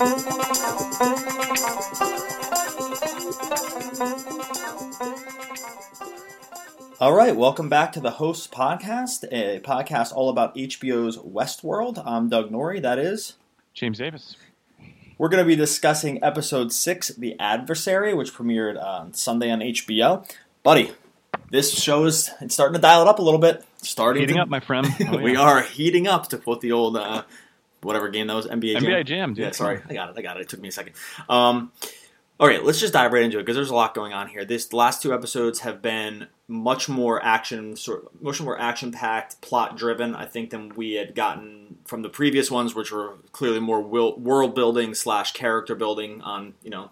All right, welcome back to the Hosts Podcast, a podcast all about HBO's Westworld. I'm Doug Norrie, that is. James Davis. We're going to be discussing episode six, The Adversary, which premiered on Sunday on HBO. Buddy, this show is it's starting to dial it up a little bit. Starting Heating to, up, my friend. Oh, we are heating up to quote the old uh, whatever game that was NBA Jam. NBA Jam, dude. Yeah, sorry, I got it. I got it. It took me a second. Um, all right, let's just dive right into it because there's a lot going on here. This the last two episodes have been much more action, sort of, much more action packed, plot driven. I think than we had gotten from the previous ones, which were clearly more will, world building slash character building on you know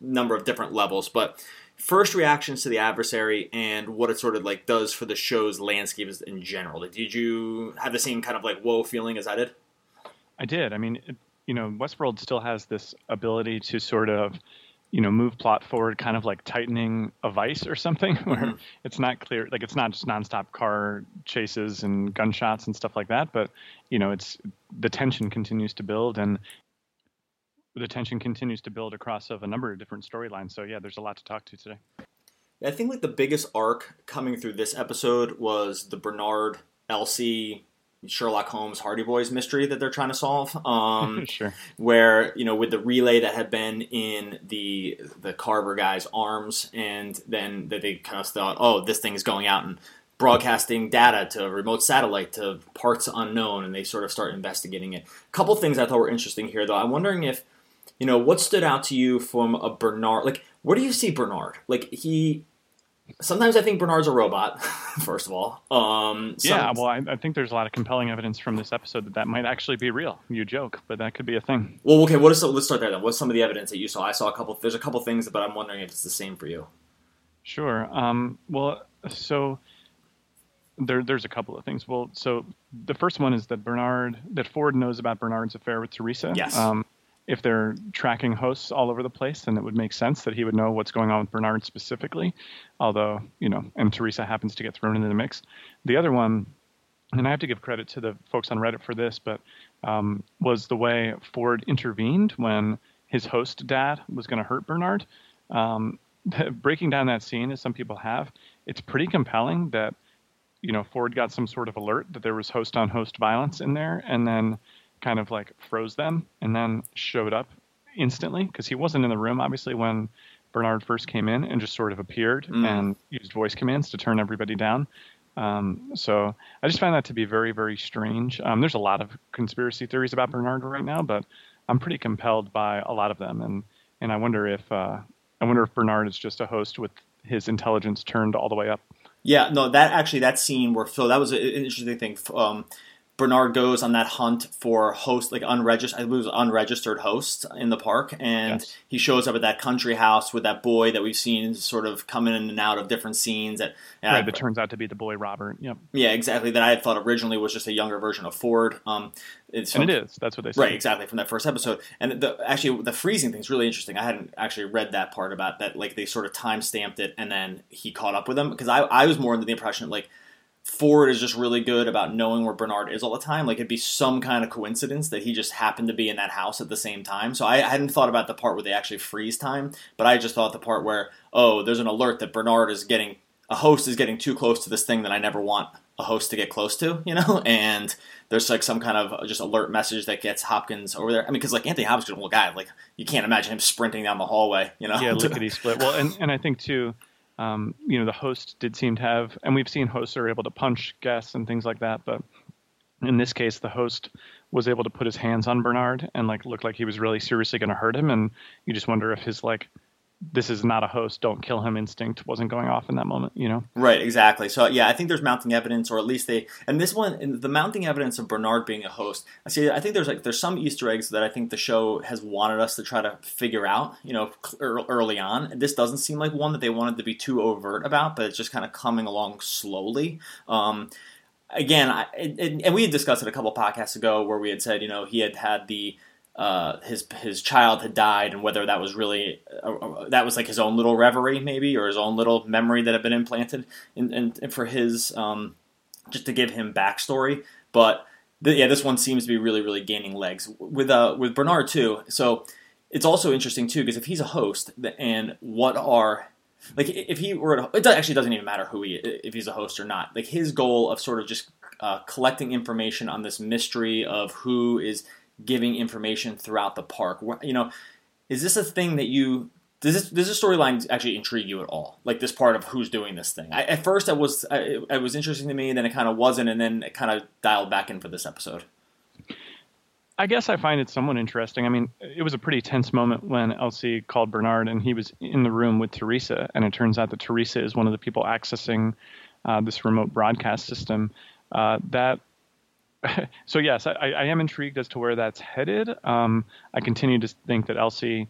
number of different levels. But first reactions to the adversary and what it sort of like does for the show's landscape in general. Did you have the same kind of like whoa feeling as I did? I did. I mean, it, you know, Westworld still has this ability to sort of, you know, move plot forward, kind of like tightening a vice or something, where Mhm. it's not clear, like it's not just nonstop car chases and gunshots and stuff like that, but you know, it's the tension continues to build and the tension continues to build across of a number of different storylines. So yeah, there's a lot to talk to today. I think like the biggest arc coming through this episode was the Bernard, Elsie, Sherlock Holmes, Hardy Boys mystery that they're trying to solve. Um, sure. where you know with the relay that had been in the the Carver guy's arms, and then that they kind of thought, oh, this thing is going out and broadcasting data to a remote satellite to parts unknown, and they sort of start investigating it. A couple things I thought were interesting here, though. I'm wondering if you know what stood out to you from a Bernard. Like, where do you see Bernard? Like he. Sometimes I think Bernard's a robot. First of all, um, some- Yeah, well, I, I think there's a lot of compelling evidence from this episode that that might actually be real. You joke, but that could be a thing. Well, okay. What is let's start there then. What's some of the evidence that you saw? I saw a couple. There's a couple things, but I'm wondering if it's the same for you. Sure. Um, well, so there, there's a couple of things. Well, so the first one is that Bernard, that Ford knows about Bernard's affair with Teresa. Yes. Um, if they're tracking hosts all over the place, then it would make sense that he would know what's going on with Bernard specifically. Although, you know, and Teresa happens to get thrown into the mix. The other one, and I have to give credit to the folks on Reddit for this, but um, was the way Ford intervened when his host dad was going to hurt Bernard. Um, breaking down that scene, as some people have, it's pretty compelling that you know Ford got some sort of alert that there was host on host violence in there, and then kind of like froze them, and then showed up instantly because he wasn't in the room obviously when Bernard first came in, and just sort of appeared Mm. and used voice commands to turn everybody down. Um, so I just find that to be very, very strange. Um, there's a lot of conspiracy theories about Bernard right now, but I'm pretty compelled by a lot of them, and and I wonder if uh, I wonder if Bernard is just a host with his intelligence turned all the way up. Yeah, no, that actually that scene where Phil that was an interesting thing. Um, Bernard goes on that hunt for host, like unregistered, I believe unregistered hosts in the park, and Yes. he shows up at that country house with that boy that we've seen sort of come in and out of different scenes. That I- Right, turns out to be the boy Robert. Yep, yeah, exactly. That I had thought originally was just a younger version of Ford. Um, it's and it is. That's what they say. Right, exactly from that first episode. And the actually the freezing thing is really interesting. I hadn't actually read that part about that. Like they sort of time stamped it, and then he caught up with them because I I was more under the impression like Ford is just really good about knowing where Bernard is all the time. Like it'd be some kind of coincidence that he just happened to be in that house at the same time. So I, I hadn't thought about the part where they actually freeze time, but I just thought the part where oh, there's an alert that Bernard is getting a host is getting too close to this thing that I never want a host to get close to, you know, and there's like some kind of uh, just alert message that gets Hopkins over there. I mean, because like Anthony Hopkins is a little guy, like you can't imagine him sprinting down the hallway, you know. Yeah, lickety split. Well, and, and I think too, um, you know, the host did seem to have, and we've seen hosts are able to punch guests and things like that, but in this case, the host was able to put his hands on Bernard and like looked like he was really seriously going to hurt him, and you just wonder if his like, this is not a host, don't kill him instinct wasn't going off in that moment, you know? Right, exactly. So yeah, I think there's mounting evidence, or at least they. And this one, and the mounting evidence of Bernard being a host. I see. I think there's like there's some Easter eggs that I think the show has wanted us to try to figure out. You know, early on. This doesn't seem like one that they wanted to be too overt about, but it's just kind of coming along slowly. Um, again, I, and, and we had discussed it a couple podcasts ago where we had said, you know, he had had the uh, his his child had died, and whether that was really uh, uh, that was like his own little reverie, maybe, or his own little memory that had been implanted, and, for his um, just to give him backstory. But the, yeah, this one seems to be really, really gaining legs with uh with Bernard too. So it's also interesting too because if he's a host and what are like if he were to, it actually doesn't even matter who he if he's a host or not. Like his goal of sort of just uh, collecting information on this mystery of who is giving information throughout the park. You know, is this a thing that you does this does this storyline actually intrigue you at all? Like this part of who's doing this thing. I, at first, it was it, it was interesting to me, and then it kind of wasn't, and then it kind of dialed back in for this episode. I guess I find it somewhat interesting. I mean, it was a pretty tense moment when Elsie called Bernard and he was in the room with Teresa, and it turns out that Teresa is one of the people accessing uh, this remote broadcast system. Uh, that so yes, I, I, am intrigued as to where that's headed. Um, I continue to think that Elsie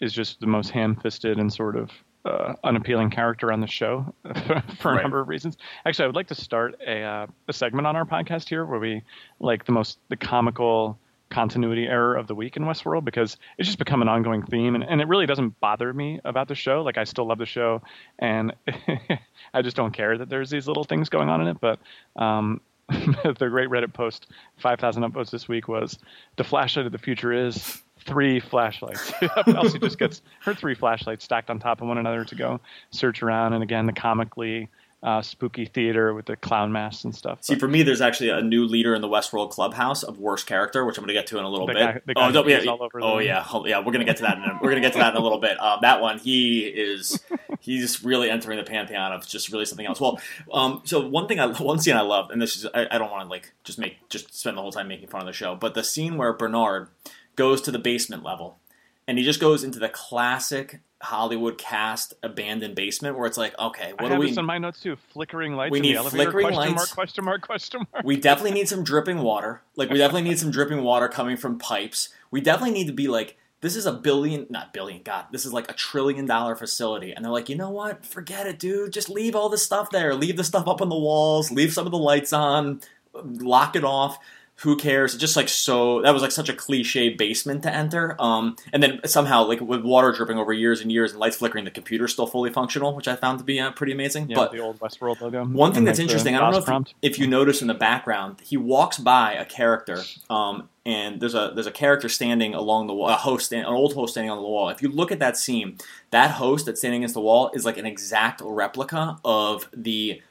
is just the most ham-fisted and sort of uh, unappealing character on the show for a right. number of reasons. Actually, I would like to start a, uh, a segment on our podcast here where we like the most the comical continuity error of the week in Westworld because it's just become an ongoing theme and, and it really doesn't bother me about the show. Like I still love the show and I just don't care that there's these little things going on in it. But um, the great Reddit post, 5,000 upvotes this week was the flashlight of the future is three flashlights. Elsie just gets her three flashlights stacked on top of one another to go search around. And again, the comically uh, spooky theater with the clown masks and stuff. See, for me, there's actually a new leader in the Westworld Clubhouse of worst character, which I'm going to get to in a little the bit. Guy, the guy oh, yeah, oh yeah, yeah. We're going to get to that. In a, we're going to get to that in a little bit. Um, that one, he is he's really entering the pantheon of just really something else. Well, um, so one thing, I, one scene I love, and this is I, I don't want to like just make just spend the whole time making fun of the show, but the scene where Bernard goes to the basement level and he just goes into the classic Hollywood cast abandoned basement where it's like, okay, what I do have we? This on my notes too. Flickering lights. We need flickering question lights. Mark, question mark? Question mark. We definitely need some dripping water. Like we definitely need some dripping water coming from pipes. We definitely need to be like, this is a billion, not billion, God, this is like a trillion dollar facility. And they're like, you know what? Forget it, dude. Just leave all the stuff there. Leave the stuff up on the walls. Leave some of the lights on. Lock it off who cares? Just like so, that was like such a cliche basement to enter. Um, and then somehow, like with water dripping over years and years and lights flickering, the computer's still fully functional, which I found to be uh, pretty amazing. Yeah, but the old Westworld logo. One thing that's interesting, I don't know if, if, you notice in the background, he walks by a character, um, and there's a there's a character standing along the wall, a host, an old host standing on the wall. If you look at that scene, that host that's standing against the wall is like an exact replica of the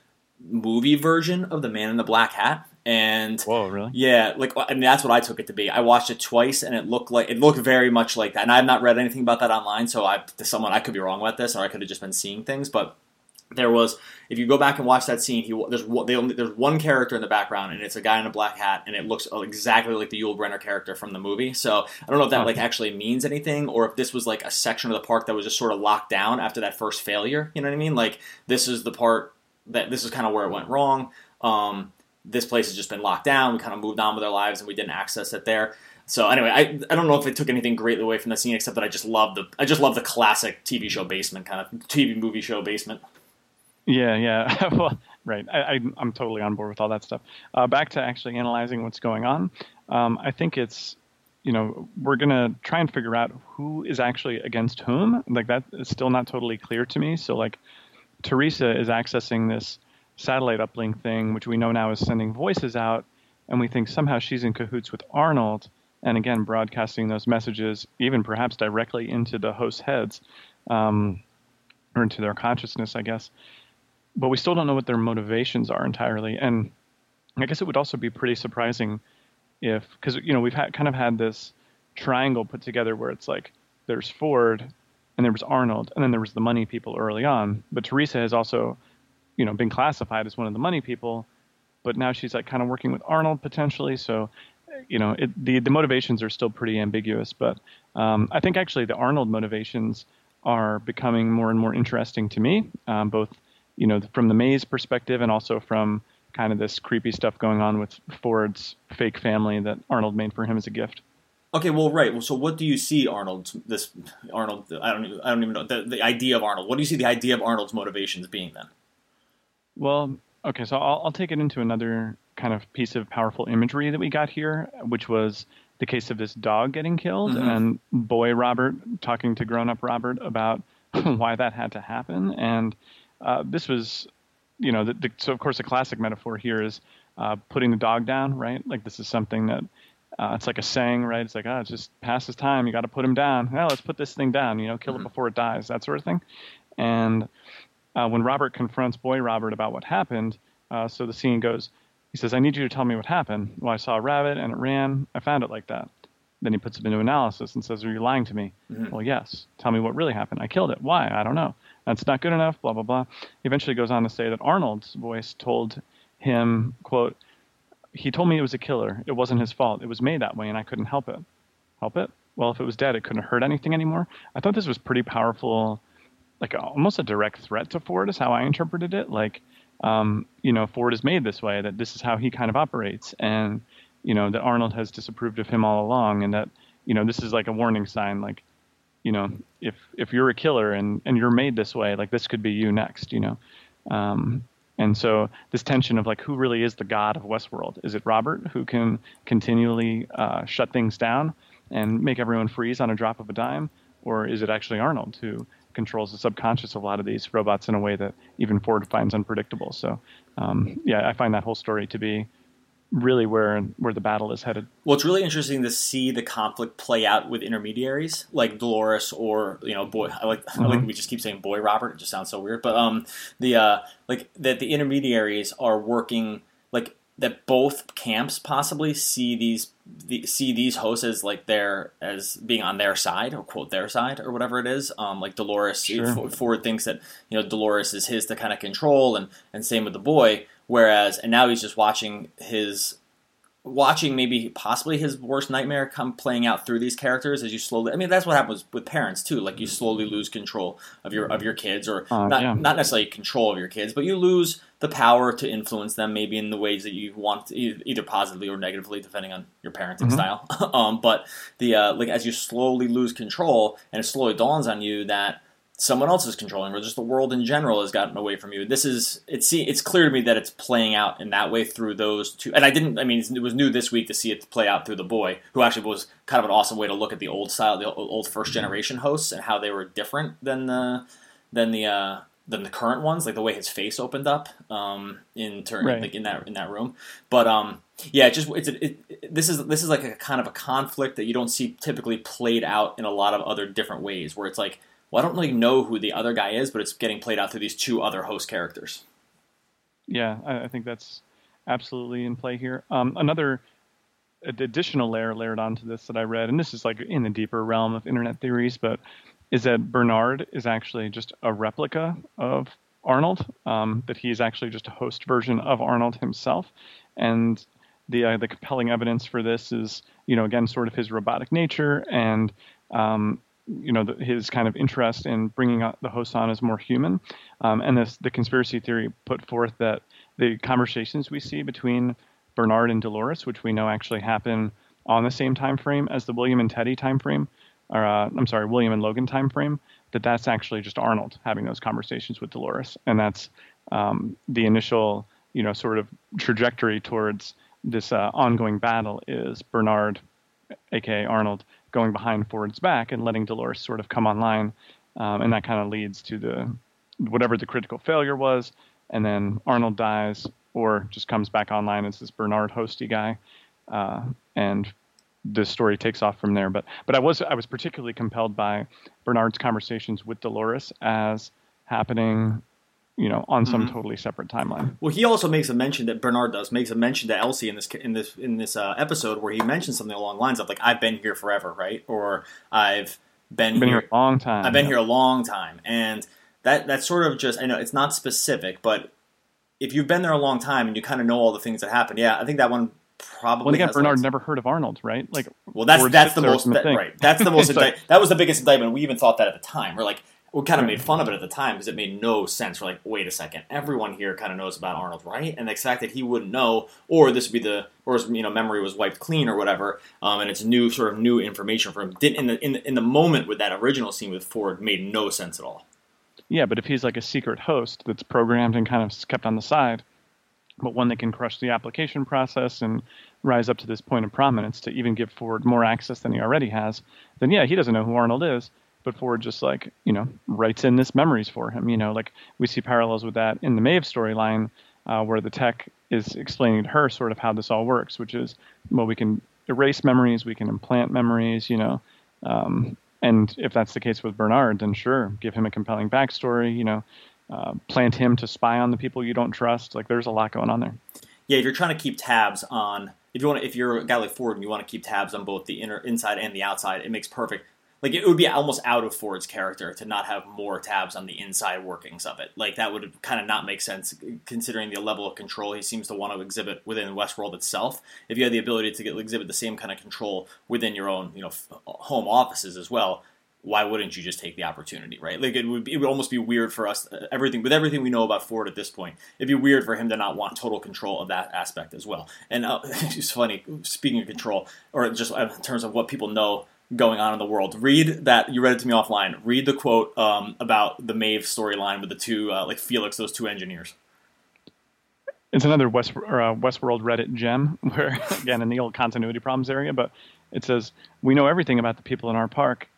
movie version of the Man in the Black Hat and whoa, really? Yeah, like I mean, that's what I took it to be. I watched it twice, and it looked like it looked very much like that. And I have not read anything about that online, so I to someone I could be wrong about this, or I could have just been seeing things. But there was, if you go back and watch that scene, he there's only, there's one character in the background, and it's a guy in a black hat, and it looks exactly like the Yul Brynner character from the movie. So I don't know if that like actually means anything, or if this was like a section of the park that was just sort of locked down after that first failure. You know what I mean? Like this is the part that this is kind of where it went wrong. Um, this place has just been locked down. We kind of moved on with our lives and we didn't access it there. So anyway, I, I don't know if it took anything greatly away from the scene except that I just love the I just love the classic TV show basement kind of TV movie show basement. Yeah, yeah. well, right. I, am totally on board with all that stuff. Uh, back to actually analyzing what's going on. Um, I think it's you know we're gonna try and figure out who is actually against whom. Like that is still not totally clear to me. So like Teresa is accessing this satellite uplink thing, which we know now is sending voices out, and we think somehow she's in cahoots with Arnold, and again broadcasting those messages, even perhaps directly into the host's heads, um, or into their consciousness, I guess. But we still don't know what their motivations are entirely, and I guess it would also be pretty surprising if, because you know we've had, kind of had this triangle put together where it's like there's Ford, and there was Arnold, and then there was the money people early on, but Teresa has also you know been classified as one of the money people, but now she's like kind of working with Arnold potentially. So you know it, the the motivations are still pretty ambiguous, but um, I think actually the Arnold motivations are becoming more and more interesting to me, um, both you know from the maze perspective and also from kind of this creepy stuff going on with Ford's fake family that Arnold made for him as a gift. Okay, well, right. Well, so what do you see Arnold? This Arnold. I don't. I don't even know the, the idea of Arnold. What do you see the idea of Arnold's motivations being then? Well, okay, so I'll, I'll take it into another kind of piece of powerful imagery that we got here, which was the case of this dog getting killed mm-hmm. and boy Robert talking to grown up Robert about why that had to happen. And uh, this was, you know, the, the, so of course the classic metaphor here is uh, putting the dog down, right? Like this is something that uh, it's like a saying, right? It's like, ah, oh, just passes time. You got to put him down. Well, let's put this thing down. You know, kill mm-hmm. it before it dies, that sort of thing. And uh, when Robert confronts Boy Robert about what happened, uh, so the scene goes, he says, I need you to tell me what happened. Well, I saw a rabbit and it ran. I found it like that. Then he puts it into analysis and says, Are you lying to me? Mm-hmm. Well, yes. Tell me what really happened. I killed it. Why? I don't know. That's not good enough, blah, blah, blah. He eventually goes on to say that Arnold's voice told him, quote, he told me it was a killer. It wasn't his fault. It was made that way and I couldn't help it. Help it? Well, if it was dead, it couldn't hurt anything anymore. I thought this was pretty powerful, like almost a direct threat to Ford, is how I interpreted it. Like, um, you know, Ford is made this way, that this is how he kind of operates. And, you know, that Arnold has disapproved of him all along and that, you know, this is like a warning sign. Like, you know, if if you're a killer and and you're made this way, like this could be you next, you know. Um, and so this tension of like who really is the god of Westworld? Is it Robert who can continually uh, shut things down and make everyone freeze on a drop of a dime, or is it actually Arnold who controls the subconscious of a lot of these robots in a way that even Ford finds unpredictable? So um, yeah, I find that whole story to be really where where the battle is headed. Well, it's really interesting to see the conflict play out with intermediaries like Dolores or you know boy. I like mm-hmm. I like mm-hmm. we just keep saying boy Robert. It just sounds so weird, but um the uh like that the intermediaries are working like that both camps possibly see these the, see these hosts as like their as being on their side or quote their side or whatever it is. Um, like Dolores, sure. Ford thinks that you know Dolores is his to kind of control, and and same with the boy. Whereas, and now he's just watching his, watching maybe possibly his worst nightmare come playing out through these characters as you slowly. I mean, that's what happens with parents too. Like you slowly lose control of your of your kids, or uh, not yeah. not necessarily control of your kids, but you lose the power to influence them maybe in the ways that you want, to, either positively or negatively, depending on your parenting mm-hmm. style. um, but the uh, like as you slowly lose control, and it slowly dawns on you that someone else is controlling, or just the world in general has gotten away from you. This is it's it's clear to me that it's playing out in that way through those two. And I didn't. I mean, it was new this week to see it play out through the boy, who actually was kind of an awesome way to look at the old style, the old first generation hosts, and how they were different than the than the. Uh, than the current ones, like the way his face opened up um, in turn, right. like in that in that room. But um, yeah, it just it's a, it, this is this is like a kind of a conflict that you don't see typically played out in a lot of other different ways, where it's like well, I don't really know who the other guy is, but it's getting played out through these two other host characters. Yeah, I, I think that's absolutely in play here. Um, another additional layer layered onto this that I read, and this is like in the deeper realm of internet theories, but is that Bernard is actually just a replica of Arnold. Um, that he's actually just a host version of Arnold himself, and the uh, the compelling evidence for this is you know again sort of his robotic nature and um, you know the, his kind of interest in bringing the host on as more human, um, and this the conspiracy theory put forth that the conversations we see between Bernard and Dolores, which we know actually happen on the same time frame as the William and Teddy time frame, or uh, I'm sorry, William and Logan time frame, that that's actually just Arnold having those conversations with Dolores, and that's um, the initial you know sort of trajectory towards this uh, ongoing battle is Bernard, aka Arnold, going behind Ford's back and letting Dolores sort of come online, um, and that kind of leads to the whatever the critical failure was, and then Arnold dies or just comes back online as this Bernard hosty guy, uh, and the story takes off from there. But but I was I was particularly compelled by Bernard's conversations with Dolores as happening you know, on some mm-hmm. totally separate timeline. Well, he also makes a mention that Bernard does makes a mention to Elsie in this in this in this uh, episode where he mentions something along the lines of like I've been here forever, right? Or I've been, been here, here, a long time. I've been yeah. here a long time, and that that's sort of just I know it's not specific, but if you've been there a long time and you kind of know all the things that happened, yeah, I think that one probably. Well, again, Bernard never heard of Arnold, right? Like, well, that's that's the most that, right. That's the most indict- that was the biggest indictment. We even thought that at the time. We're like, we kind of made fun of it at the time because it made no sense. We're like, wait a second, everyone here kind of knows about Arnold, right? And the fact that he wouldn't know, or this would be the, or his you know memory was wiped clean or whatever, um, and it's new sort of new information for him. Didn't in the, in the in the moment with that original scene with Ford made no sense at all. Yeah, but if he's like a secret host that's programmed and kind of kept on the side, but one that can crush the application process and rise up to this point of prominence to even give Ford more access than he already has, then yeah, he doesn't know who Arnold is but Ford just like you know writes in this memories for him. You know, like we see parallels with that in the Maeve storyline, uh, where the tech is explaining to her sort of how this all works, which is well, we can erase memories, we can implant memories, you know. Um, and if that's the case with Bernard, then sure, give him a compelling backstory, you know, uh, plant him to spy on the people you don't trust. Like there's a lot going on there. Yeah, if you're trying to keep tabs on, if you want, to, if you're a guy like Ford and you want to keep tabs on both the inner, inside and the outside, it makes perfect like it would be almost out of Ford's character to not have more tabs on the inside workings of it. Like that would kind of not make sense considering the level of control he seems to want to exhibit within Westworld itself. If you had the ability to get, exhibit the same kind of control within your own, you know, home offices as well, why wouldn't you just take the opportunity, right? Like it would, be, it would almost be weird for us. Uh, everything with everything we know about Ford at this point, it'd be weird for him to not want total control of that aspect as well. And uh, it's funny. Speaking of control, or just in terms of what people know going on in the world. Read that you read it to me offline. Read the quote um, about the Maeve storyline with the two uh, like Felix, those two engineers. It's another West or, uh, Westworld Reddit gem where again in the old continuity problems area, but it says we know everything about the people in our park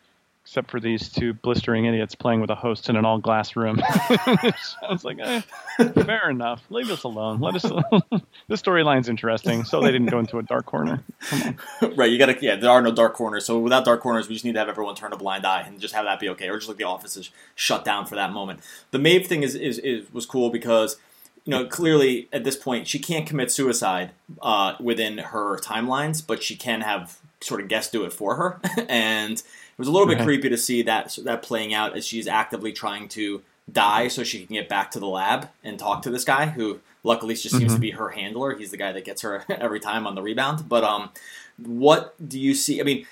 except for these two blistering idiots playing with a host in an all glass room. Sounds like, eh, fair enough. Leave us alone. Let us. the storyline's interesting, so they didn't go into a dark corner. right, you got to. Yeah, there are no dark corners. So without dark corners, we just need to have everyone turn a blind eye and just have that be okay, or just like the office is shut down for that moment. The Maeve thing is, is, is was cool because you know, clearly at this point she can't commit suicide uh, within her timelines, but she can have sort of guests do it for her, and it was a little bit creepy to see that that playing out as she's actively trying to die so she can get back to the lab and talk to this guy who luckily just seems mm-hmm. to be her handler. He's the guy that gets her every time on the rebound. But um, what do you see? I mean,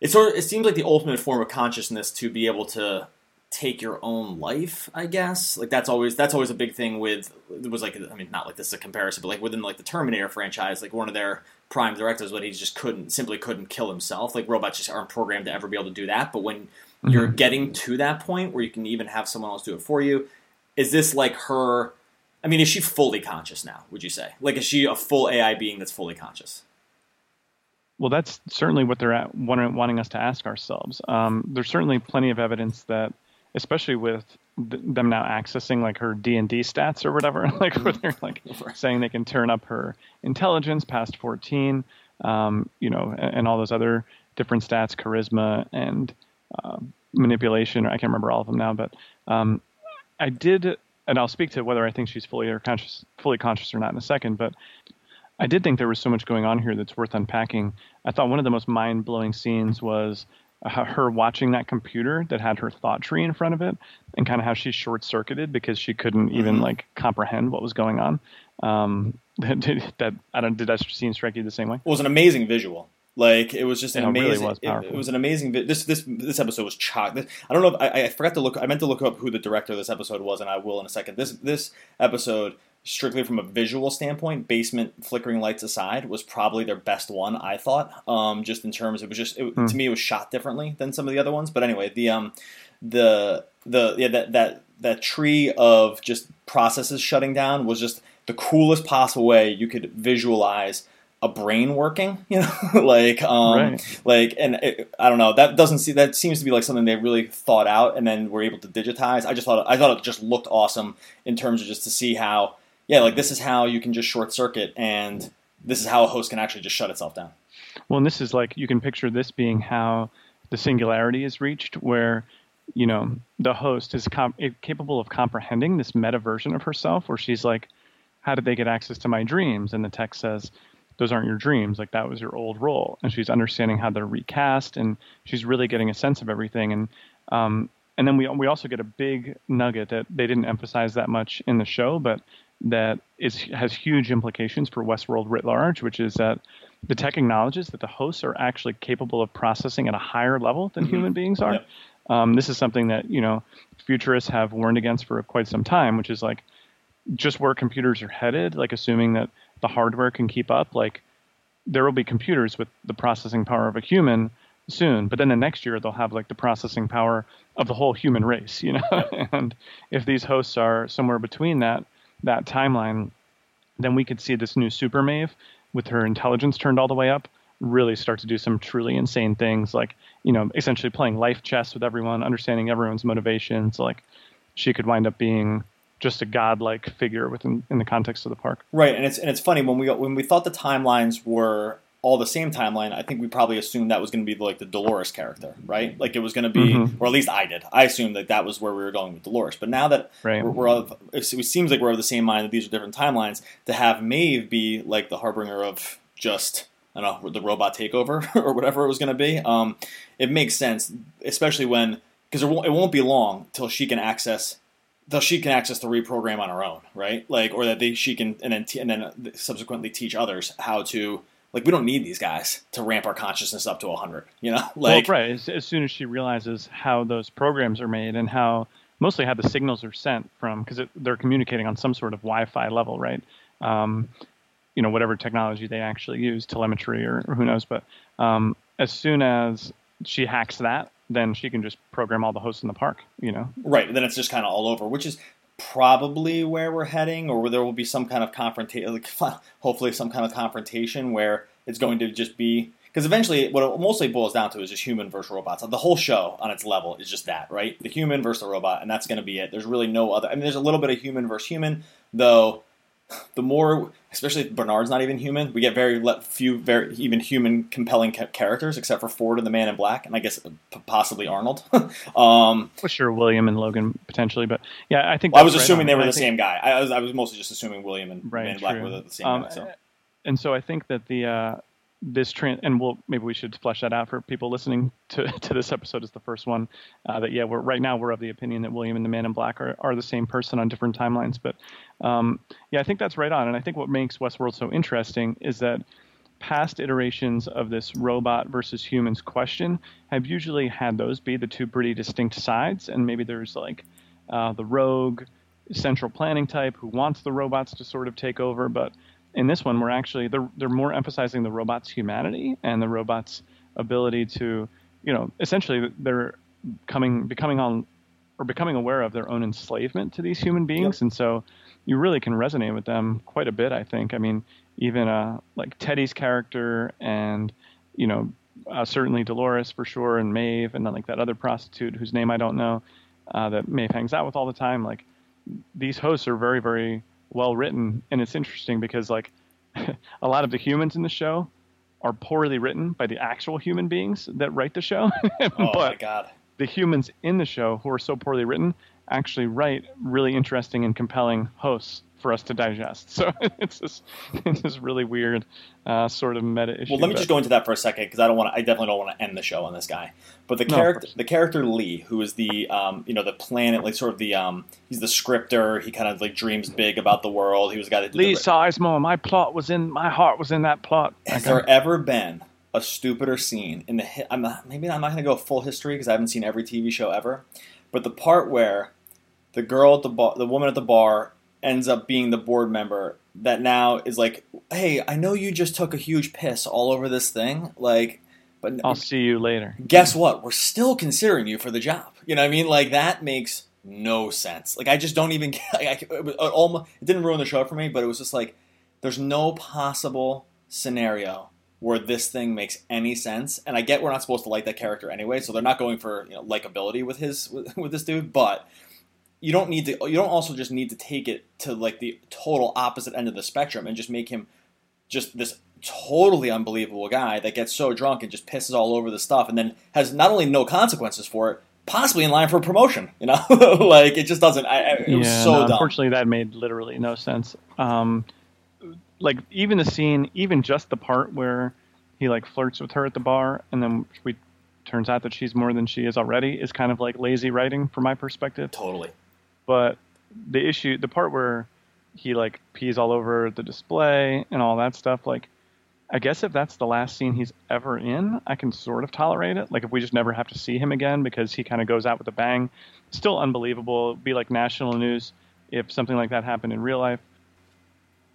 it sort of it seems like the ultimate form of consciousness to be able to take your own life i guess. Like that's always that's always a big thing with it was like i mean not like this is a comparison but like within like the terminator franchise like one of their prime directives but he just couldn't simply couldn't kill himself. Like robots just aren't programmed to ever be able to do that. But when mm-hmm. you're getting to that point where you can even have someone else do it for you is this like her i mean is she fully conscious now would you say? Like is she a full ai being that's fully conscious? Well, that's certainly what they're at, wanting us to ask ourselves. Um, there's certainly plenty of evidence that especially with them now accessing like her D and D stats or whatever, like where they're like saying they can turn up her intelligence past 14, um, you know, and, and, all those other different stats, charisma and uh, manipulation. I can't remember all of them now, but um, I did, and I'll speak to whether I think she's fully or conscious, fully conscious or not in a second, but. I did think there was so much going on here that's worth unpacking. I thought one of the most mind blowing scenes was her watching that computer that had her thought tree in front of it and kind of how she short circuited because she couldn't even mm-hmm. like comprehend what was going on. Um, that, that, I don't did that scene strike you the same way? It was an amazing visual. Like it was just an amazing. Really was it, it, was an amazing. This this this episode was chock. This, I don't know. If, I, I forgot to look. I meant to look up who the director of this episode was, and I will in a second. This this episode strictly from a visual standpoint, basement flickering lights aside, was probably their best one. I thought, um, just in terms, it was just it, mm. to me, it was shot differently than some of the other ones. But anyway, the um, the the yeah that that that tree of just processes shutting down was just the coolest possible way you could visualize a brain working, you know, like, um, right. like, and it, I don't know. That doesn't see that seems to be like something they really thought out and then were able to digitize. I just thought I thought it just looked awesome in terms of just to see how yeah, like this is how you can just short circuit, and this is how a host can actually just shut itself down. Well, and this is like you can picture this being how the singularity is reached, where you know the host is com- capable of comprehending this meta version of herself, where she's like, "How did they get access to my dreams?" And the text says, "Those aren't your dreams. Like that was your old role." And she's understanding how they're recast, and she's really getting a sense of everything. And um, and then we we also get a big nugget that they didn't emphasize that much in the show, but that is has huge implications for Westworld writ large, which is that the tech acknowledges that the hosts are actually capable of processing at a higher level than mm-hmm. human beings are. Yep. Um, this is something that you know futurists have warned against for quite some time, which is like just where computers are headed, like assuming that the hardware can keep up, like there will be computers with the processing power of a human soon, but then the next year they'll have like the processing power of the whole human race, you know. and if these hosts are somewhere between that, that timeline, then we could see this new Super Maeve with her intelligence turned all the way up really start to do some truly insane things like you know essentially playing life chess with everyone understanding everyone's motivations like she could wind up being just a godlike figure within in the context of the park. Right, and it's and it's funny when we when we thought the timelines were all the same timeline, I think we probably assumed that was going to be like the Dolores character, right? Like it was going to be, mm-hmm. or at least I did. I assumed that that was where we were going with Dolores. But now that right. we're, we're of, it seems like we're of the same mind that these are different timelines. To have Maeve be like the harbinger of just I don't know the robot takeover or whatever it was going to be, um, it makes sense, especially when because it won't, it won't be long till she can access though she can access the reprogram on her own, right? Like, or that they she can and then t- and then subsequently teach others how to like we don't need these guys to ramp our consciousness up to 100 you know? Like well, right as, as, soon as she realizes how those programs are made and how mostly how the signals are sent from because they're communicating on some sort of wi-fi level right? Um, you know whatever technology they actually use telemetry or, or who knows but um, as soon as she hacks that then she can just program all the hosts in the park you know? Right then it's just kind of all over which is probably where we're heading, or there will be some kind of confrontation, like, hopefully some kind of confrontation where it's going to just be because eventually what it mostly boils down to is just human versus robots. The whole show on its level is just that, right? The human versus the robot, and that's going to be it. There's really no other. I mean, there's a little bit of human versus human, though the more, especially if Bernard's not even human, we get very few, very even human, compelling characters, except for Ford and the Man in Black, and I guess possibly Arnold. um, well, sure, William and Logan potentially, but yeah, I think well, I was assuming right they were the think, same guy. I was, I was mostly just assuming William and right, Man in Black were the, the same um, guy. So. And so I think that the uh, this trend, and we'll maybe we should flesh that out for people listening to, to this episode is the first one. Uh, that yeah, we're right now we're of the opinion that William and the Man in Black are, are the same person on different timelines. But um, yeah, I think that's right on. And I think what makes Westworld so interesting is that past iterations of this robot versus humans question have usually had those be the two pretty distinct sides, and maybe there's like uh, the rogue central planning type who wants the robots to sort of take over, but in this one, we're actually they're they're more emphasizing the robot's humanity and the robot's ability to, you know, essentially they're coming becoming on or becoming aware of their own enslavement to these human beings, yep. and so you really can resonate with them quite a bit. I think. I mean, even uh, like Teddy's character and you know uh, certainly Dolores for sure, and Maeve, and then like that other prostitute whose name I don't know uh, that Maeve hangs out with all the time. Like these hosts are very very well written, and it's interesting because like a lot of the humans in the show are poorly written by the actual human beings that write the show. oh my god! The humans in the show who are so poorly written actually write really interesting and compelling hosts for us to digest. So it's this it's this really weird uh, sort of meta issue. Well, let me just go into that for a second because I don't want I definitely don't want to end the show on this guy. But the character the character Lee, who is the um, you know the planet like sort of the um, he's the scripter. He kind of like dreams big about the world. He was a guy that Lee the, Sizemore. My plot was in my heart was in that plot. Has okay. there ever been a stupider scene in the? I'm not, maybe I'm not going to go full history because I haven't seen every TV show ever. But the part where the girl at the bar, the woman at the bar ends up being the board member that now is like, hey, I know you just took a huge piss all over this thing, like, but I'll see you later. Guess what? We're still considering you for the job. You know what I mean? Like that makes no sense. Like I just don't even. Like, it, it, almost, it didn't ruin the show for me, but it was just like, there's no possible scenario where this thing makes any sense. And I get we're not supposed to like that character anyway, so they're not going for you know likability with his with, with this dude, but you don't need to you don't also just need to take it to like the total opposite end of the spectrum and just make him just this totally unbelievable guy that gets so drunk and just pisses all over the stuff and then has not only no consequences for it possibly in line for promotion you know? Like it just doesn't I, it was yeah, so no, unfortunately that made literally no sense. Um, like even the scene even just the part where he like flirts with her at the bar and then we turns out that she's more than she is already is kind of like lazy writing from my perspective. Totally but the issue, the part where he like pees all over the display and all that stuff, like I guess if that's the last scene he's ever in, I can sort of tolerate it. Like if we just never have to see him again because he kind of goes out with a bang, still unbelievable. It'd be like national news if something like that happened in real life.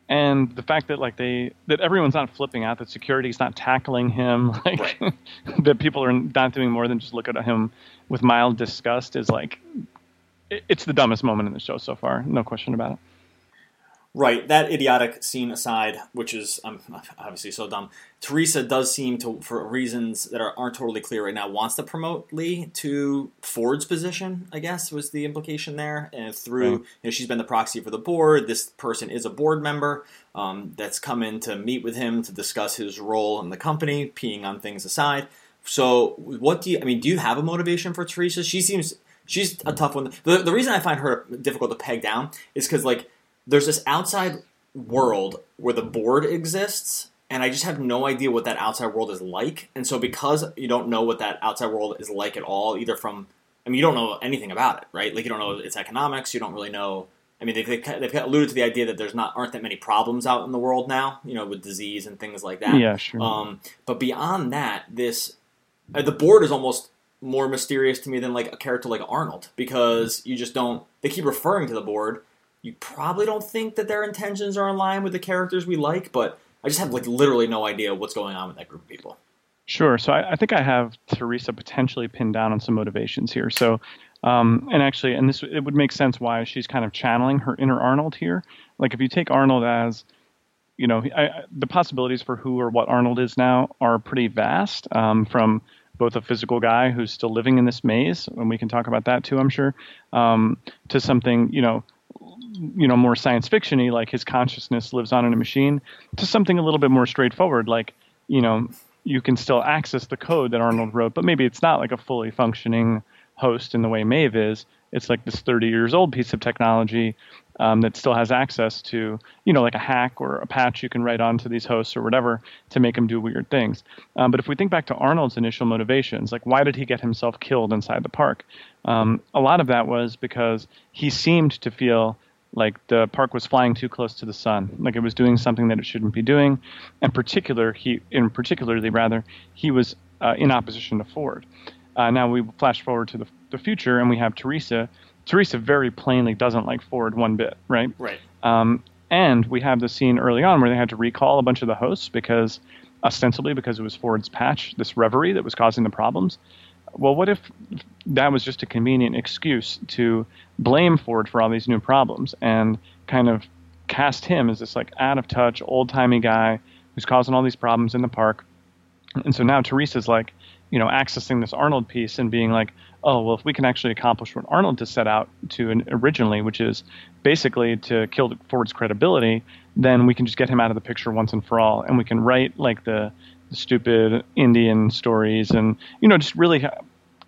And the fact that like they that everyone's not flipping out, that security's not tackling him, like that people are not doing more than just look at him with mild disgust is like it's the dumbest moment in the show so far, no question about it. Right, that idiotic scene aside, which is um, obviously so dumb. Teresa does seem to, for reasons that are, aren't totally clear right now, wants to promote Lee to Ford's position. I guess was the implication there, and through right. you know she's been the proxy for the board. This person is a board member um, that's come in to meet with him to discuss his role in the company, peeing on things aside. So, what do you? I mean, do you have a motivation for Teresa? She seems she's a tough one. The, the reason I find her difficult to peg down is because like there's this outside world where the board exists and I just have no idea what that outside world is like. And so because you don't know what that outside world is like at all, either from I mean you don't know anything about it, right? Like you don't know its economics, you don't really know I mean, they've, they've alluded to the idea that there's not aren't that many problems out in the world now, you know, with disease and things like that. Yeah, sure. Um, but beyond that, this uh, the board is almost more mysterious to me than like a character like Arnold because you just don't. They keep referring to the board, you probably don't think that their intentions are in line with the characters we like, but I just have like literally no idea what's going on with that group of people. Sure. So I, I think I have Teresa potentially pinned down on some motivations here. So, um, and actually, and this it would make sense why she's kind of channeling her inner Arnold here. Like if you take Arnold as, you know, I, the possibilities for who or what Arnold is now are pretty vast. Um, from both a physical guy who's still living in this maze, and we can talk about that too, I'm sure, um, to something you know you know more science fictiony like his consciousness lives on in a machine to something a little bit more straightforward like you know you can still access the code that Arnold wrote but maybe it's not like a fully functioning host in the way Maeve is it's like this 30 years old piece of technology um, that still has access to, you know, like a hack or a patch you can write onto these hosts or whatever to make them do weird things. Um, but if we think back to Arnold's initial motivations, like why did he get himself killed inside the park? Um, a lot of that was because he seemed to feel like the park was flying too close to the sun, like it was doing something that it shouldn't be doing. And particular, he, in particularly rather, he was uh, in opposition to Ford. Uh, now we flash forward to the, the future, and we have Teresa. Teresa very plainly doesn't like Ford one bit, right? Right. Um, and we have the scene early on where they had to recall a bunch of the hosts because, ostensibly, because it was Ford's patch, this reverie that was causing the problems well, what if that was just a convenient excuse to blame Ford for all these new problems and kind of cast him as this like out of touch, old timey guy who's causing all these problems in the park? And so now Teresa's like, you know, accessing this Arnold piece and being like, oh, well, if we can actually accomplish what Arnold has set out to originally, which is basically to kill Ford's credibility, then we can just get him out of the picture once and for all, and we can write like the stupid Indian stories and you know just really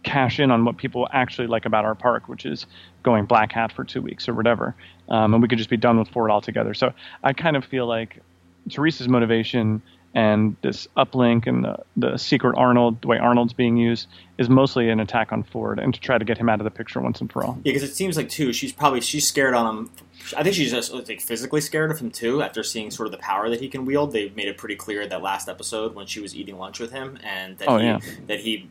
cash in on what people actually like about our park, which is going black hat for two weeks or whatever, um, and we could just be done with Ford altogether. So I kind of feel like Teresa's motivation and this uplink and the, the secret Arnold, the way Arnold's being used, is mostly an attack on Ford and to try to get him out of the picture once and for all. Yeah, because it seems like too, she's probably she's scared on him. I think she's just like physically scared of him too. After seeing sort of the power that he can wield, they've made it pretty clear that last episode when she was eating lunch with him, and that oh, he yeah. that he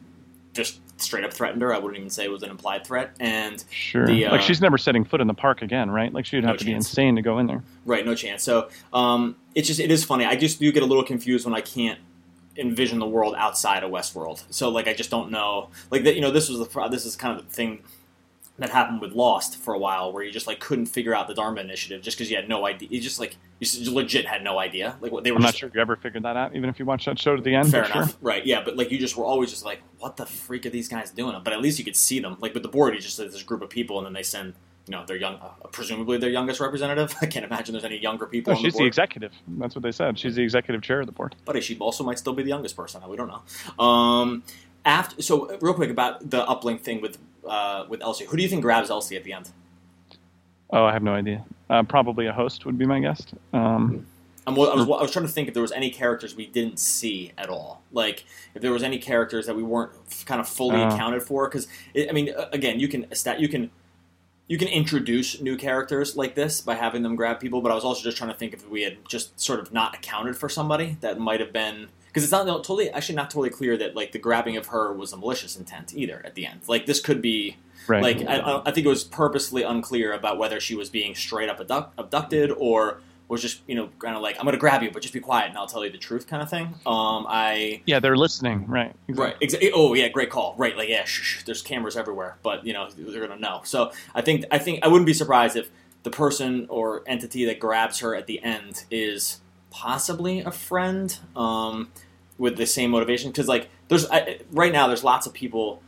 just straight up threatened her. I wouldn't even say it was an implied threat. And sure, the, uh, like she's never setting foot in the park again, right? Like she'd have No to be insane to go in there. Right, no chance. So um, it's just it is funny. I just do get a little confused when I can't envision the world outside of Westworld. So like I just don't know. Like that, you know, this was the this is kind of the thing that happened with Lost for a while, where you just like couldn't figure out the Dharma Initiative just because you had no idea. You just like you just legit had no idea. Like what they were. I'm not sure if you ever figured that out, even if you watched that show to the end. Fair enough, Sure. right? Yeah, but like you just were always just like, what the freak are these guys doing? But at least you could see them. Like with the board, you just said this group of people, and then they send you know their young, uh, presumably their youngest representative. I can't imagine there's any younger people. No, on she's the the executive. That's what they said. She's the executive chair of the board. but she also might still be the youngest person. We don't know. Um, after, so real quick about the uplink thing with uh, with Elsie. Who do you think grabs Elsie at the end? Oh, I have no idea. Uh, probably a host would be my guess. Um, I'm, I, was, I was trying to think if there was any characters we didn't see at all. Like if there was any characters that we weren't f- kind of fully Oh. accounted for. Because I mean, uh, again, you can stat you can you can introduce new characters like this by having them grab people. But I was also just trying to think if we had just sort of not accounted for somebody that might have been. Because it's not no, totally, actually not totally clear that like the grabbing of her was a malicious intent either. At the end, like this could be right. like I, I I think it was purposely unclear about whether she was being straight up abduct, abducted or was just you know kind of like I'm going to grab you, but just be quiet and I'll tell you the truth kind of thing. Um, I yeah, they're listening. Right. right exa- oh yeah, great call. Right, like yeah, shh, shh, there's cameras everywhere, but you know they're going to know. So I think I think I wouldn't be surprised if the person or entity that grabs her at the end is possibly a friend um, with the same motivation. Because like there's I, right now there's lots of people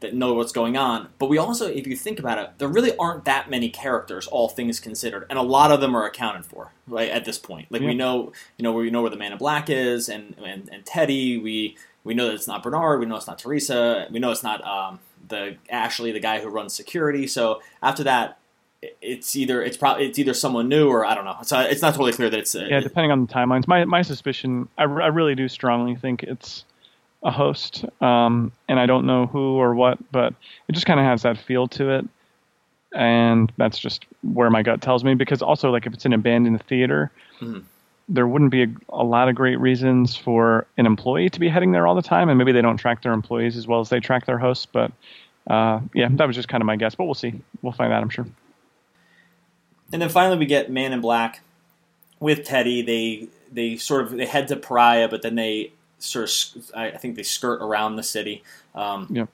that know what's going on. But we also, if you think about it, there really aren't that many characters, all things considered, and a lot of them are accounted for right at this point. Like yeah. we know, you know, we know where the Man in Black is, and, and and Teddy. We we know that it's not Bernard. We know it's not Teresa. We know it's not um, the Ashley, the guy who runs security. So after that, it's either it's probably it's either someone new or I don't know. So it's not totally clear that it's uh, yeah. Depending on the timelines, my my suspicion, I, I really do strongly think it's a host, um, and I don't know who or what, but it just kind of has that feel to it, and that's just where my gut tells me. Because also, like if it's an abandoned theater, mm-hmm. there wouldn't be a, a, lot of great reasons for an employee to be heading there all the time, and maybe they don't track their employees as well as they track their hosts. But uh, yeah, that was just kind of my guess, but we'll see. We'll find out, I'm sure. And then finally, we get Man in Black with Teddy. They they sort of they head to Pariah, but then they sort of I think they skirt around the city. Um, yep.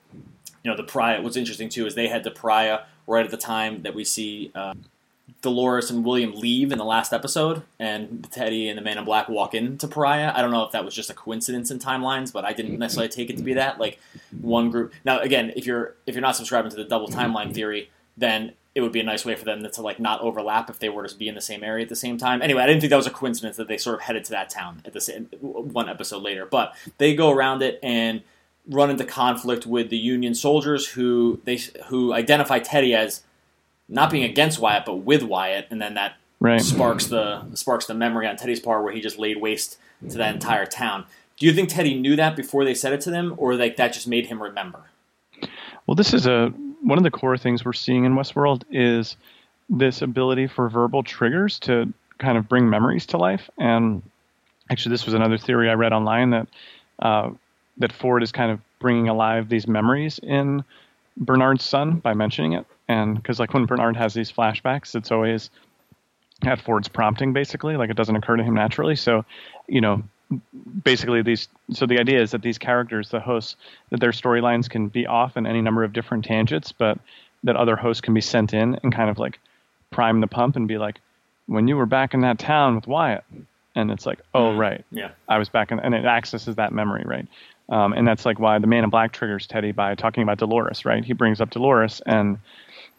You know, the Pariah. What's interesting too is they head to Pariah right at the time that we see uh, Dolores and William leave in the last episode, and Teddy and the Man in Black walk into Pariah. I don't know if that was just a coincidence in timelines, but I didn't necessarily take it to be that. Like one group. Now, again, if you're if you're not subscribing to the double timeline theory, then it would be a nice way for them to, like not overlap if they were to be in the same area at the same time. Anyway, I didn't think that was a coincidence that they sort of headed to that town at the same one episode later. But they go around it and run into conflict with the Union soldiers who they who identify Teddy as not being against Wyatt but with Wyatt, and then that right. sparks the sparks the memory on Teddy's part where he just laid waste to that entire town. Do you think Teddy knew that before they said it to them, or like that just made him remember? Well, this is a one of the core things we're seeing in Westworld is this ability for verbal triggers to kind of bring memories to life. And actually, this was another theory I read online that uh, that Ford is kind of bringing alive these memories in Bernard's son by mentioning it. And because like when Bernard has these flashbacks, it's always at Ford's prompting, basically. Like it doesn't occur to him naturally. So, you know, basically these so the idea is that these characters the hosts that their storylines can be off in any number of different tangents but that other hosts can be sent in and kind of like prime the pump and be like when you were back in that town with wyatt. And it's like oh mm-hmm. right. Yeah. I was back in and it accesses that memory right? Um, and that's like why the man in black triggers teddy by talking about dolores right? He brings up dolores and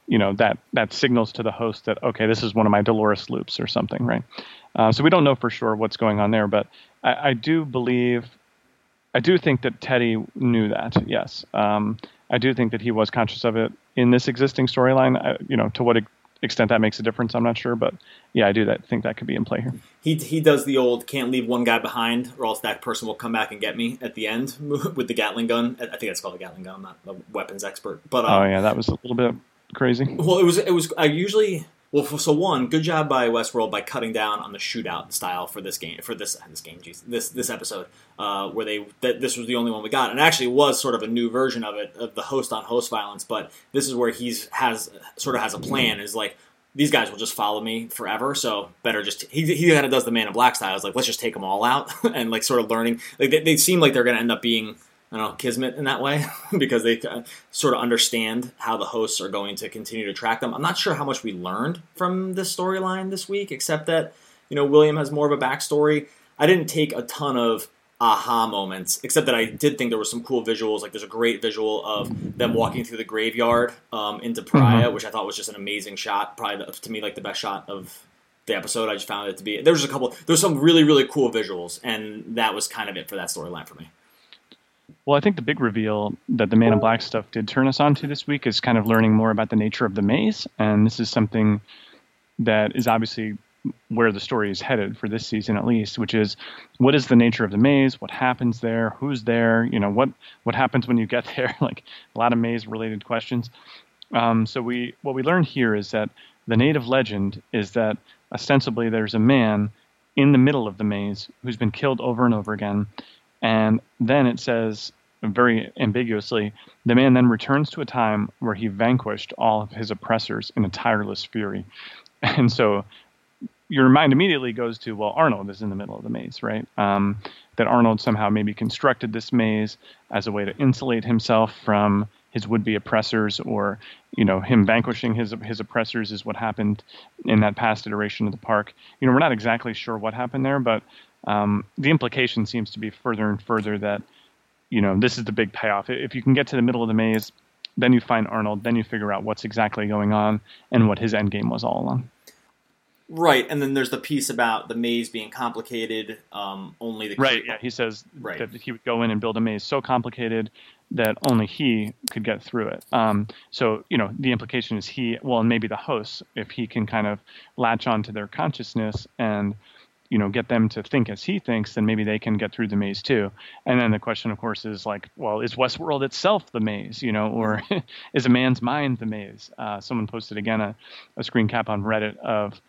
you know that that signals to the host that okay this is one of my dolores loops or something right? Uh, so we don't know for sure what's going on there, but I, I, do believe, I do think that Teddy knew that. Yes, um, I do think that he was conscious of it in this existing storyline. You know, to what extent that makes a difference, I'm not sure, but yeah, I do that, think that could be in play here. He he does the old can't leave one guy behind, or else that person will come back and get me at the end with the Gatling gun. I think that's called a Gatling gun. I'm not a weapons expert, but um, oh yeah, that was a little bit crazy. Well, it was it was I usually well, so one, good job by Westworld by cutting down on the shootout style for this game, for this this game, geez, this this episode, uh, where they that this was the only one we got, and actually was sort of a new version of it of the host on host violence. But this is where he's has sort of has a plan is like these guys will just follow me forever, so better just he he kind of does the Man in Black style. It's like let's just take them all out and like sort of learning like they, they seem like they're going to end up being I don't know, kismet in that way because they uh, sort of understand how the hosts are going to continue to track them. I'm not sure how much we learned from this storyline this week, except that, you know, William has more of a backstory. I didn't take a ton of aha moments, except that I did think there were some cool visuals. Like there's a great visual of them walking through the graveyard um, into Pariah, mm-hmm. which I thought was just an amazing shot. Probably the, to me like the best shot of the episode. I just found it to be. There's a couple. There's some really really cool visuals, and that was kind of it for that storyline for me. Well, I think the big reveal that the Man in Black stuff did turn us on to this week is kind of learning more about the nature of the maze. And this is something that is obviously where the story is headed for this season at least, which is what is the nature of the maze, what happens there, who's there, you know, what what happens when you get there, like a lot of maze related questions. Um, so we what we learned here is that the native legend is that ostensibly there's a man in the middle of the maze who's been killed over and over again, and then it says very ambiguously, the man then returns to a time where he vanquished all of his oppressors in a tireless fury. And so your mind immediately goes to, well, Arnold is in the middle of the maze, right? Um, that Arnold somehow maybe constructed this maze as a way to insulate himself from his would-be oppressors or you know him vanquishing his his oppressors is what happened in that past iteration of the park. You know, we're not exactly sure what happened there, but um, the implication seems to be further and further that you know this is the big payoff. If you can get to the middle of the maze, then you find Arnold, then you figure out what's exactly going on and what his end game was all along. Right, and then there's the piece about the maze being complicated. Um, only the right, yeah. He says right. that he would go in and build a maze so complicated that only he could get through it. Um, so you know, the implication is he, well, and maybe the hosts, if he can kind of latch onto their consciousness and you know get them to think as he thinks, then maybe they can get through the maze too. And then the question, of course, is like, well, is Westworld itself the maze? You know, or is a man's mind the maze? Uh, someone posted again a, a screen cap on Reddit of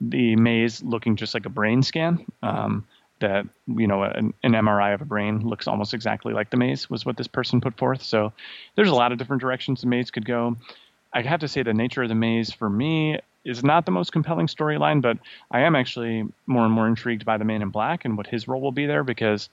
the maze looking just like a brain scan. Um, that you know an, an, MRI of a brain looks almost exactly like the maze was what this person put forth. So there's a lot of different directions the maze could go. I have to say the nature of the maze for me is not the most compelling storyline, but I am actually more and more intrigued by the Man in Black and what his role will be there because,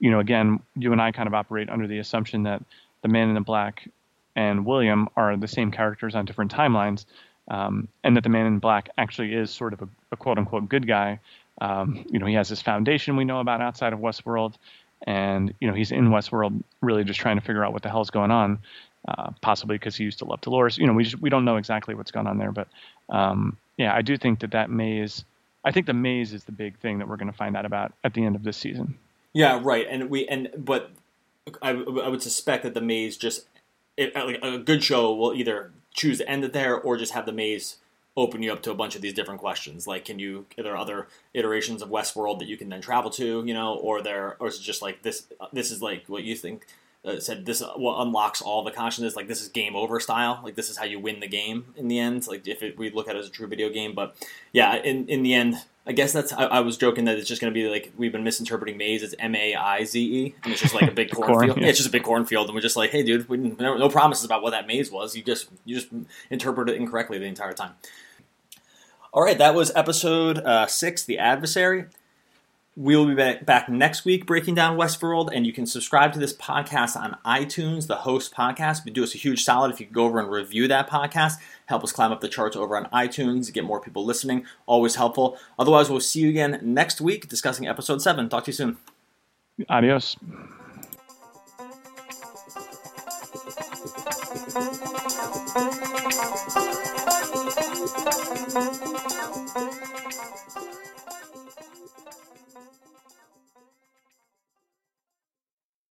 you know, again, you and I kind of operate under the assumption that the Man in the Black and William are the same characters on different timelines um, and that the Man in Black actually is sort of a, a quote unquote good guy. Um, you know, he has this foundation we know about outside of Westworld, and you know he's in Westworld really just trying to figure out what the hell's going on. Uh, possibly because he used to love Dolores. You know, we just we don't know exactly what's going on there, but um, yeah, I do think that that maze. I think the maze is the big thing that we're going to find out about at the end of this season. Yeah, right. And we and but I, I would suspect that the maze just it, like a good show will either choose to end it there or just have the maze open you up to a bunch of these different questions. Like, can you? Are there other iterations of Westworld that you can then travel to? You know, or there, or is it just like this? This is like what you think. Uh, said this uh, what unlocks all the consciousness. Like this is game over style. Like this is how you win the game in the end. Like if it, we look at it as a true video game, but yeah, in in the end, I guess that's. I, I was joking that it's just going to be like we've been misinterpreting maze as M A I Z E, and it's just like a big cornfield. Corn, yeah. yeah. it's just a big cornfield, and we're just like, hey, dude, we, no, no promises about what that maze was. You just you just interpret it incorrectly the entire time. All right, that was episode uh, six, the adversary. We will be back next week breaking down Westworld, and you can subscribe to this podcast on iTunes, the host podcast. But do us a huge solid if you could go over and review that podcast. Help us climb up the charts over on iTunes, get more people listening. Always helpful. Otherwise, we'll see you again next week discussing episode seven. Talk to you soon. Adios.